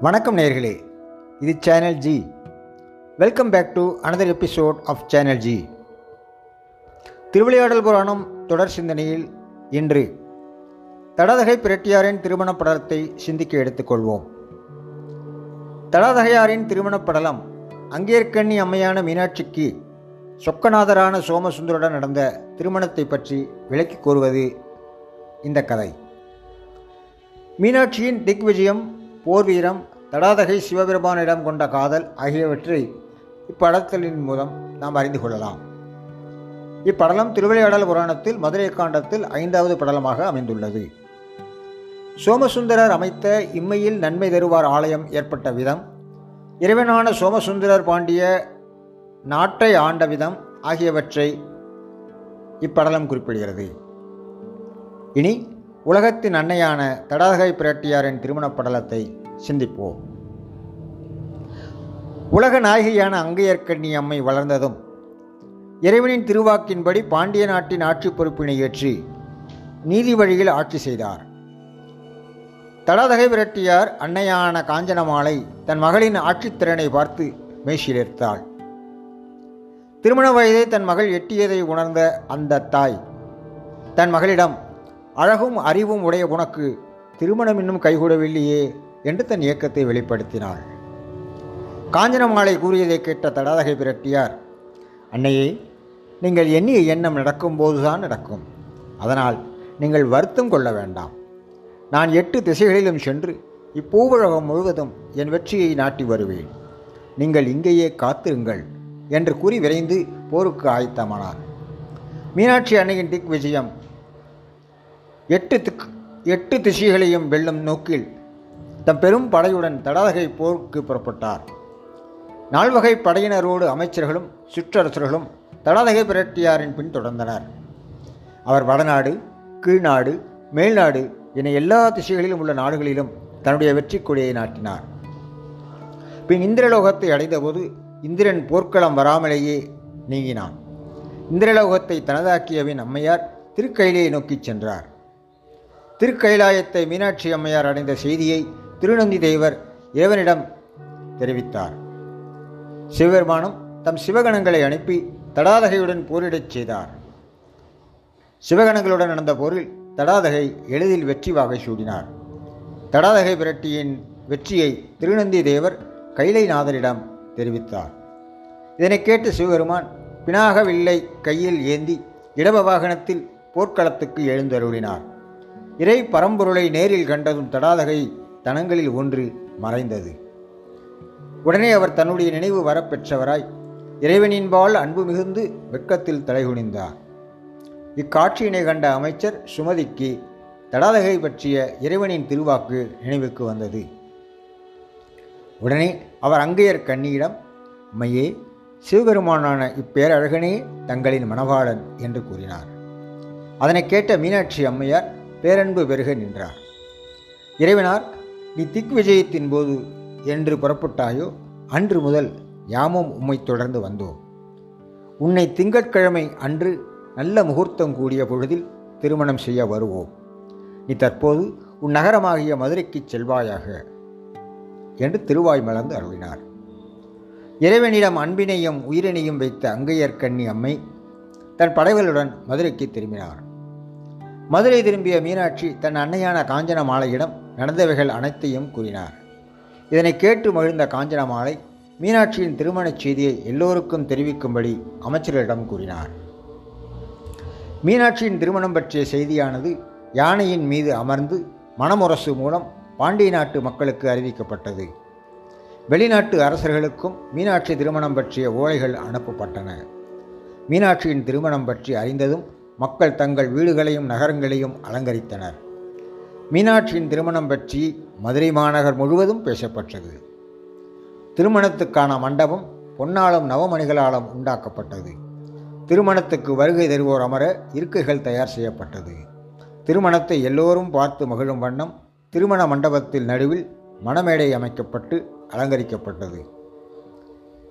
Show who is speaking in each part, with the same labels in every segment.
Speaker 1: வணக்கம் நேர்களே இது channel G welcome back to another episode of channel G Thiruvilaiyadal Puranam தொடர் சிந்தனையில் இன்று தடாதகை பிரட்டியாரின் திருமண படலத்தை சிந்திக்க எடுத்துக்கொள்வோம். தடாதகையாரின் திருமணப் படலம் அங்கேற்கண்ணி அம்மையான மீனாட்சிக்கு சொக்கநாதரான சோமசுந்தருடன் நடந்த திருமணத்தை பற்றி விளக்கி கூறுவது இந்த கதை. மீனாட்சியின் திக்விஜயம் போர் வீரம் தடாதகை சிவபெருமானிடம் கொண்ட காதல் ஆகியவற்றை இப்படத்தலின் மூலம் நாம் அறிந்து கொள்ளலாம். இப்படலம் திருவிளையாடல் புராணத்தில் மதுரை காண்டத்தில் ஐந்தாவது படலமாக அமைந்துள்ளது. சோமசுந்தரர் அமைத்த இம்மையில் நன்மை தருவார் ஆலயம் ஏற்பட்ட விதம் இறைவனான சோமசுந்தரர் பாண்டிய நாட்டை ஆண்ட விதம் ஆகியவற்றை இப்படலம் குறிப்பிடுகிறது. இனி உலகத்தின் அன்னையான தடாதகை பிராட்டியாரின் திருமணப் படலத்தை சிந்திப்போம். உலக நாயகியான அங்கையர்க்கண்ணி அம்மை வளர்ந்ததும் இறைவனின் திருவாக்கின்படி பாண்டிய நாட்டின் ஆட்சி பொறுப்பினை ஏற்றி நீதி வழியில் ஆட்சி செய்தார். தடாதகை விரட்டியார் அன்னையான காஞ்சனமாலை தன் மகளின் ஆட்சித்திறனை பார்த்து மெய்சிலிர்த்தாள் திருமண வயதை தன் மகள் எட்டியதை உணர்ந்த அந்த தாய் தன் மகளிடம் அழகும் அறிவும் உடைய உனக்கு திருமணம் இன்னும் கைகூடவில்லையே என்று தன் இயக்கத்தை வெளிப்படுத்தினாள். காஞ்சனமாலை கூறியதை கேட்ட தடாதகை பிரட்டியார் அன்னையே நீங்கள் எண்ணிய எண்ணம் நடக்கும்போதுதான் நடக்கும். அதனால் நீங்கள் வருத்தம் கொள்ள வேண்டாம். நான் எட்டு திசைகளிலும் சென்று இப்பூவுலகம் முழுவதும் என் வெற்றியை நாட்டி வருவேன். நீங்கள் இங்கேயே காத்திருங்கள் என்று கூறி விரைந்து போருக்கு ஆயத்தமானார். மீனாட்சி அன்னையின் திக் விஜயம் எட்டு திக் எட்டு திசைகளையும் வெல்லும் நோக்கில் தம் பெரும் படையுடன் தடாதகை போருக்கு புறப்பட்டார். நால்வகை படையினரோடு அமைச்சர்களும் சிற்றரசர்களும் தடாதகை பிரட்டியாரின் பின் தொடர்ந்தனர். அவர் வடநாடு கீழ்நாடு மேல்நாடு என எல்லா திசைகளிலும் உள்ள நாடுகளிலும் தன்னுடைய வெற்றி கொடியை நாட்டினார். பின் இந்திரலோகத்தை அடைந்தபோது இந்திரன் போர்க்களம் வராமலேயே நீங்கினான். இந்திரலோகத்தை தனதாக்கியவின் அம்மையார் திருக்கையிலே நோக்கிச் சென்றார். திருக்கைலாயத்தை மீனாட்சி அம்மையார் அடைந்த செய்தியை திருநந்தி தேவர் இறைவனிடம் தெரிவித்தார். சிவபெருமானும் தம் சிவகணங்களை அனுப்பி தடாதகையுடன் போரிடச் செய்தார். சிவகணங்களுடன் நடந்த போரில் தடாதகை எளிதில் வெற்றி வாகை சூடினார். தடாதகை விரட்டியின் வெற்றியை திருநந்தி தேவர் கைலைநாதரிடம் தெரிவித்தார். இதனை கேட்டு சிவபெருமான் பினாகவில்லை கையில் ஏந்தி இடப வாகனத்தில் போர்க்களத்துக்கு எழுந்தருளினார். இறை பரம்பொருளை நேரில் கண்டதும் தடாதகை தனங்களில் ஒன்று மறைந்தது. உடனே அவர் தன்னுடைய நினைவு வரப்பெற்றவராய் இறைவனின்பால் அன்பு மிகுந்து வெட்கத்தில் தலைகுனிந்தார். இக்காட்சியினை கண்ட அமைச்சர் சுமதிக்கு தடாதகை பற்றிய இறைவனின் திருவாக்கு நினைவுக்கு வந்தது. உடனே அவர் அங்கையர் கண்ணியிடம் அம்மையே சிவபெருமானான இப்பேரழகனே தங்களின் மணவாளன் என்று கூறினார். அதனை கேட்ட மீனாட்சி அம்மையார் பேரன்பு பெருக நின்றார். இறைவனார் நீ திக் விஜயத்தின் போது என்று புறப்பட்டாயோ அன்று முதல் யாமும் உம்மை தொடர்ந்து வந்தோம். உன்னை திங்கட்கிழமை அன்று நல்ல முகூர்த்தம் கூடிய பொழுதில் திருமணம் செய்ய வருவோம். நீ தற்போது உன் நகரமாகிய மதுரைக்குச் செல்வாயாக என்று திருவாய் மலர்ந்து அருளினார். இறைவனிடம் அன்பினையும் உயிரினையும் வைத்த அங்கையர்கண்ணி அம்மை தன் படைகளுடன் மதுரைக்கு திரும்பினார். மதுரை திரும்பிய மீனாட்சி தன் அன்னையான காஞ்சன மாலையிடம் நடந்தவைகள் அனைத்தையும் கூறினார். இதனை கேட்டு மகிழ்ந்த காஞ்சன மாலை மீனாட்சியின் திருமணச் செய்தியை எல்லோருக்கும் தெரிவிக்கும்படி அமைச்சர்களிடம் கூறினார். மீனாட்சியின் திருமணம் பற்றிய செய்தியானது யானையின் மீது அமர்ந்து மணமுரசு மூலம் பாண்டிய நாட்டு மக்களுக்கு அறிவிக்கப்பட்டது. வெளிநாட்டு அரசர்களுக்கும் மீனாட்சி திருமணம் பற்றிய ஓலைகள் அனுப்பப்பட்டன. மீனாட்சியின் திருமணம் பற்றி அறிந்ததும் மக்கள் தங்கள் வீடுகளையும் நகரங்களையும் அலங்கரித்தனர். மீனாட்சியின் திருமணம் பற்றி மதுரை மாநகர் முழுவதும் பேசப்பட்டது. திருமணத்துக்கான மண்டபம் பொன்னாலும் நவமணிகளாலும் உண்டாக்கப்பட்டது. திருமணத்துக்கு வருகை தருவோர் அமர இருக்கைகள் தயார் செய்யப்பட்டது. திருமணத்தை எல்லோரும் பார்த்து மகிழும் வண்ணம் திருமண மண்டபத்தில் நடுவில் மணமேடை அமைக்கப்பட்டு அலங்கரிக்கப்பட்டது.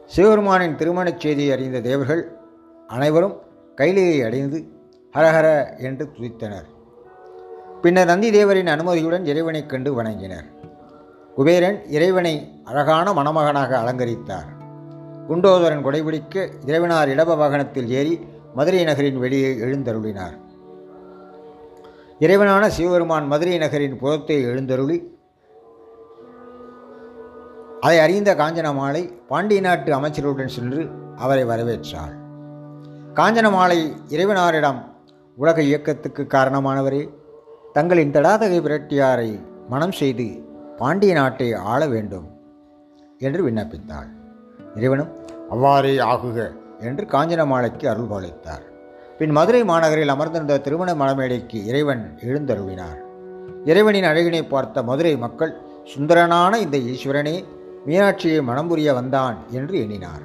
Speaker 1: சிவபெருமானின் திருமணச் செய்தியை அறிந்த தேவர்கள் அனைவரும் கைலையை அடைந்து ஹரஹர என்று துதித்தனர். பின்னர் நந்தி தேவரின் அனுமதியுடன் இறைவனைக் கண்டு வணங்கினர். குபேரன் இறைவனை அழகான மணமகனாக அலங்கரித்தார். குண்டோதரன் கொடைபிடிக்க இறைவனார் இடப வாகனத்தில் ஏறி மதுரை நகரின் வெளியே எழுந்தருளினார். இறைவனான சிவபெருமான் மதுரை நகரின் புறத்தை எழுந்தருளி அதை அறிந்த காஞ்சனமாலை பாண்டிய நாட்டு அமைச்சருடன் சென்று அவரை வரவேற்றாள் காஞ்சனமாலை இறைவனாரிடம் உலக இயக்கத்துக்கு காரணமானவரே தங்களின் தடாதகை விரட்டியாரை மனம் செய்து பாண்டிய நாட்டை ஆள வேண்டும் என்று விண்ணப்பித்தாள். இறைவனும் அவ்வாறே ஆகுக என்று காஞ்சனமாலைக்கு அருள் பாலித்தார் பின் மதுரை மாநகரில் அமர்ந்திருந்த திருமண மலமேடைக்கு இறைவன் எழுந்தருளினார். இறைவனின் அழகினை பார்த்த மதுரை மக்கள் சுந்தரனான இந்த ஈஸ்வரனே மீனாட்சியை மனம் புரிய வந்தான் என்று எண்ணினார்.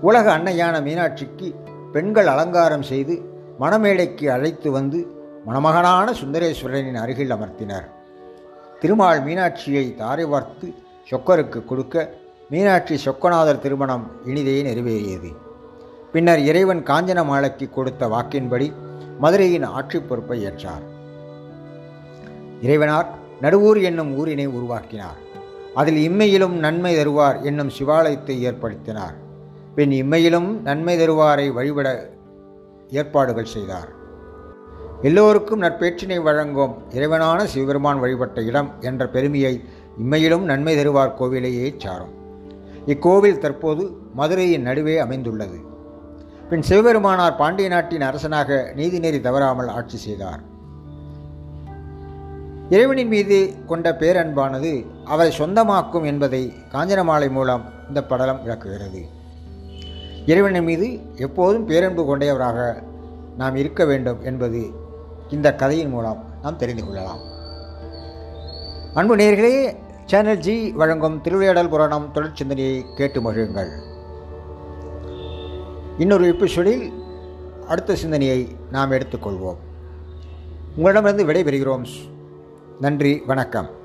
Speaker 1: உலக அன்னையான மீனாட்சிக்கு பெண்கள் அலங்காரம் செய்து மணமேடைக்கு அழைத்து வந்து மணமகனான சுந்தரேஸ்வரனின் அருகில் அமர்த்தினர். திருமால் மீனாட்சியை தாரை வார்த்து சொக்கருக்கு கொடுக்க மீனாட்சி சொக்கநாதர் திருமணம் இனிதே நிறைவேறியது. பின்னர் இறைவன் காஞ்சன மாலைக்கு கொடுத்த வாக்கின்படி மதுரையின் ஆட்சி பொறுப்பை ஏற்றார். இறைவனார் நடுவூர் என்னும் ஊரினை உருவாக்கினார். அதில் இம்மையிலும் நன்மை தருவார் என்னும் சிவாலயத்தை ஏற்படுத்தினார். பின் இம்மையிலும் நன்மை தருவாரை வழிபட ஏற்பாடுகள் செய்தார். எல்லோருக்கும் நற்பேற்றினை வழங்கும் இறைவனான சிவபெருமான் வழிபட்ட இடம் என்ற பெருமையை இம்மையிலும் நன்மை தருவார் கோவிலையே சாரும். இக்கோவில் தற்போது மதுரையின் நடுவே அமைந்துள்ளது. பின் சிவபெருமானார் பாண்டிய நாட்டின் அரசனாக நீதிநெறி தவறாமல் ஆட்சி செய்தார். இறைவனின் மீது கொண்ட பேரன்பானது அவரை சொந்தமாக்கும் என்பதை காஞ்சனமாலை மூலம் இந்த படலம் விளக்குகிறது. இறைவனின் மீது எப்போதும் பேரன்பு கொண்டவராக நாம் இருக்க வேண்டும் என்பது இந்த கதையின் மூலம் நாம் தெரிந்து கொள்ளலாம். அன்பு நேர்களே சேனல் ஜி வழங்கும் திருவிளையாடல் புராணம் தொழிற்சிந்தனையை கேட்டு மகிழுங்கள். இன்னொரு எபிசோடில் அடுத்த சிந்தனையை நாம் எடுத்துக்கொள்வோம். உங்களிடமிருந்து விடைபெறுகிறோம். நன்றி வணக்கம்.